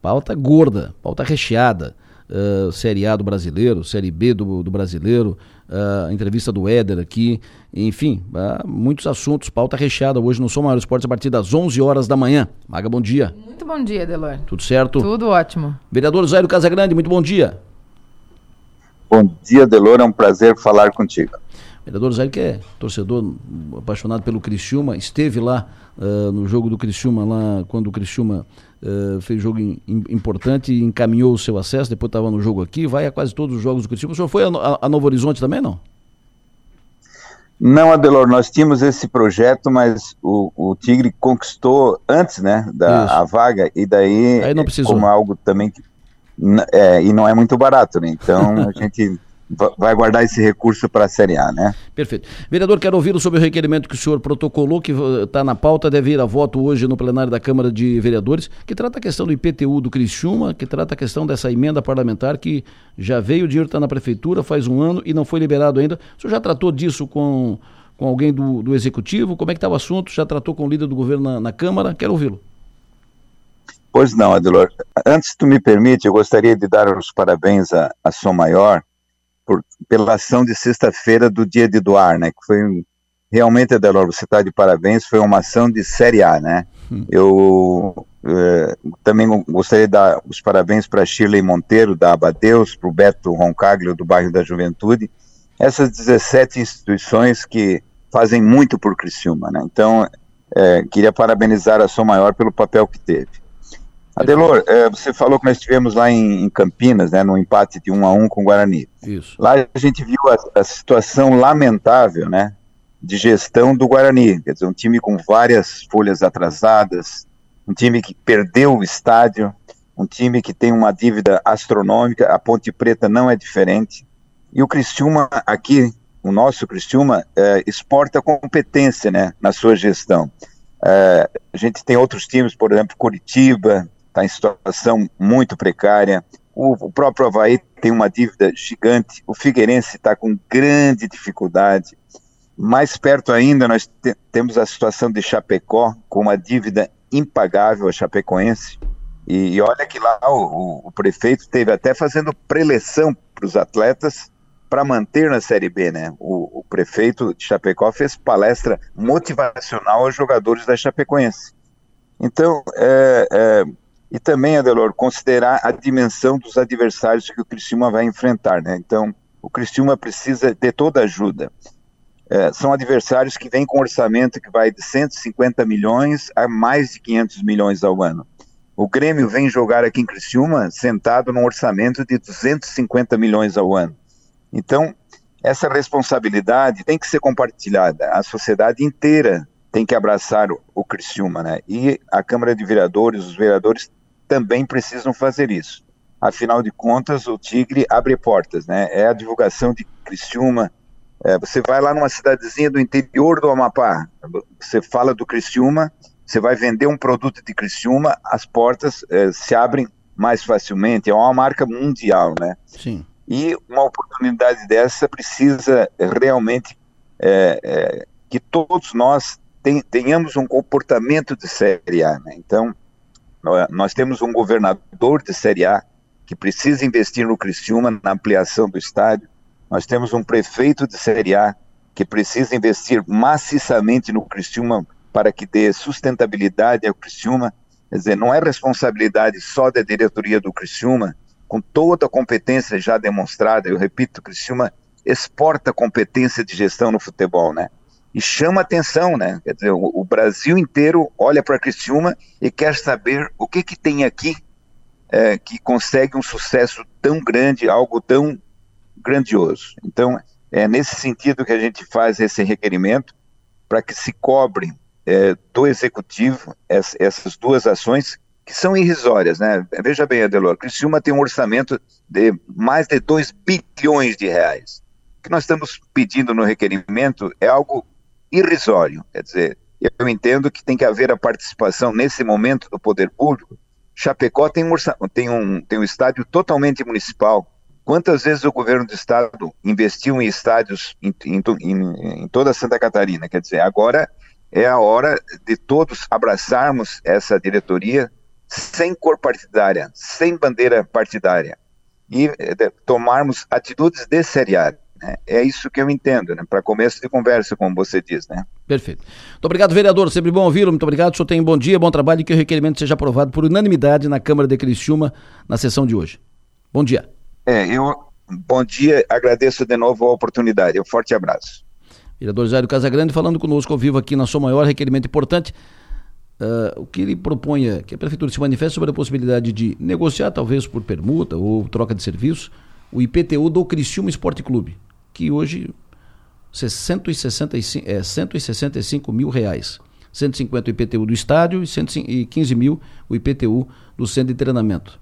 Pauta gorda, pauta recheada. Uh, Série A do brasileiro, Série B do, do brasileiro, uh, a entrevista do Éder aqui, enfim, uh, muitos assuntos, pauta recheada hoje no Som Maior Esportes a partir das 11 horas da manhã. Maga, bom dia. Muito bom dia, Delor. Tudo certo? Tudo ótimo. Vereador Jairo Casagrande, muito bom dia. Bom dia, Delor, é um prazer falar contigo. Vereador Jair, que é torcedor apaixonado pelo Criciúma, esteve lá uh, no jogo do Criciúma, lá quando o Criciúma uh, fez jogo in, importante e encaminhou o seu acesso, depois estava no jogo aqui, vai a quase todos os jogos do Criciúma. O senhor foi a, a, a Novo Horizonte também, não? Não, Adelor, nós tínhamos esse projeto, mas o, o Tigre conquistou antes, né, da a vaga, e daí, Aí não precisou. como algo também que, é, e não é muito barato, né, então a gente vai guardar esse recurso para a Série A, né? Perfeito. Vereador, quero ouvi-lo sobre o requerimento que o senhor protocolou, que está na pauta, deve ir a voto hoje no plenário da Câmara de Vereadores, que trata a questão do IPTU do Criciúma, que trata a questão dessa emenda parlamentar que já veio, o dinheiro está na prefeitura faz um ano e não foi liberado ainda. O senhor já tratou disso com, com alguém do, do Executivo? Como é que está o assunto? Já tratou com o líder do governo na, na Câmara? Quero ouvi-lo. Pois não, Adelor. Antes, tu me permite, eu gostaria de dar os parabéns à, à Som Maior, por, pela ação de sexta-feira do Dia de Doar, né? Que foi realmente, Adelor, você está de parabéns, foi uma ação de Série A, né? Hum. Eu eh, também gostaria de dar os parabéns para Shirley Monteiro, da Abadeus, para o Beto Roncaglio, do bairro da Juventude, essas 17 instituições que fazem muito por Criciúma, né? Então, eh, queria parabenizar a Som Maior pelo papel que teve. Adelor, é, você falou que nós estivemos lá em, em, Campinas, né, no empate de um a um com o Guarani. Isso. Lá a gente viu a, a, situação lamentável, né, de gestão do Guarani. Quer dizer, um time com várias folhas atrasadas, um time que perdeu o estádio, um time que tem uma dívida astronômica. A Ponte Preta não é diferente. E o Criciúma aqui, o nosso Criciúma, é, exporta competência, né, na sua gestão. É, a gente tem outros times, por exemplo, Curitiba, está em situação muito precária. O, o, próprio Havaí tem uma dívida gigante. O Figueirense está com grande dificuldade. Mais perto ainda, nós te, temos a situação de Chapecó, com uma dívida impagável a Chapecoense. E, e olha que lá o, o, prefeito teve até fazendo preleção para os atletas para manter na Série B, né? O, o, prefeito de Chapecó fez palestra motivacional aos jogadores da Chapecoense. Então, é, é, e também, Adelor, considerar a dimensão dos adversários que o Criciúma vai enfrentar, né? Então, o Criciúma precisa de toda ajuda. É, são adversários que vêm com orçamento que vai de 150 milhões a mais de 500 milhões ao ano. O Grêmio vem jogar aqui em Criciúma sentado num orçamento de 250 milhões ao ano. Então, essa responsabilidade tem que ser compartilhada. A sociedade inteira tem que abraçar o, o Criciúma, né? E a Câmara de Vereadores, os vereadores também precisam fazer isso. Afinal de contas, o Tigre abre portas, né? É a divulgação de Criciúma. É, você vai lá numa cidadezinha do interior do Amapá, você fala do Criciúma, você vai vender um produto de Criciúma, as portas é, se abrem mais facilmente. É uma marca mundial, né? Sim. E uma oportunidade dessa precisa realmente é, é, que todos nós tenhamos um comportamento de Série A. Né? Então, nós temos um governador de Série A que precisa investir no Criciúma, na ampliação do estádio. Nós temos um prefeito de Série A que precisa investir maciçamente no Criciúma para que dê sustentabilidade ao Criciúma. Quer dizer, não é responsabilidade só da diretoria do Criciúma, com toda a competência já demonstrada, eu repito, o Criciúma exporta competência de gestão no futebol, né? E chama atenção, né? Quer dizer, o, Brasil inteiro olha para Criciúma e quer saber o que que tem aqui é, que consegue um sucesso tão grande, algo tão grandioso. Então, é nesse sentido que a gente faz esse requerimento para que se cobre é, do executivo essa, essas duas ações que são irrisórias, né? Veja bem, Adelor, Criciúma tem um orçamento de mais de 2 bilhões de reais. O que nós estamos pedindo no requerimento é algo irrisório. Quer dizer, eu entendo que tem que haver a participação nesse momento do poder público. Chapecó tem um, tem um, tem um estádio totalmente municipal. Quantas vezes o governo do estado investiu em estádios em, em, em, em toda Santa Catarina? Quer dizer, agora é a hora de todos abraçarmos essa diretoria, sem cor partidária, sem bandeira partidária, e é, tomarmos atitudes de seriedade. Né? É isso que eu entendo, né? para começo de conversa, como você diz. Né? Perfeito. Muito obrigado, vereador. Sempre bom ouvi-lo. Muito obrigado. O senhor tem um bom dia, bom trabalho e que o requerimento seja aprovado por unanimidade na Câmara de Criciúma na sessão de hoje. Bom dia. É, eu, bom dia, agradeço de novo a oportunidade. Um forte abraço. Vereador Jairo Casagrande falando conosco ao vivo aqui na sua maior requerimento importante. Uh, o que ele propõe é que a Prefeitura se manifeste sobre a possibilidade de negociar, talvez por permuta ou troca de serviços, o IPTU do Criciúma Esporte Clube, que hoje é 165, é 165 mil reais. 150 o IPTU do estádio e 115 mil o IPTU do centro de treinamento.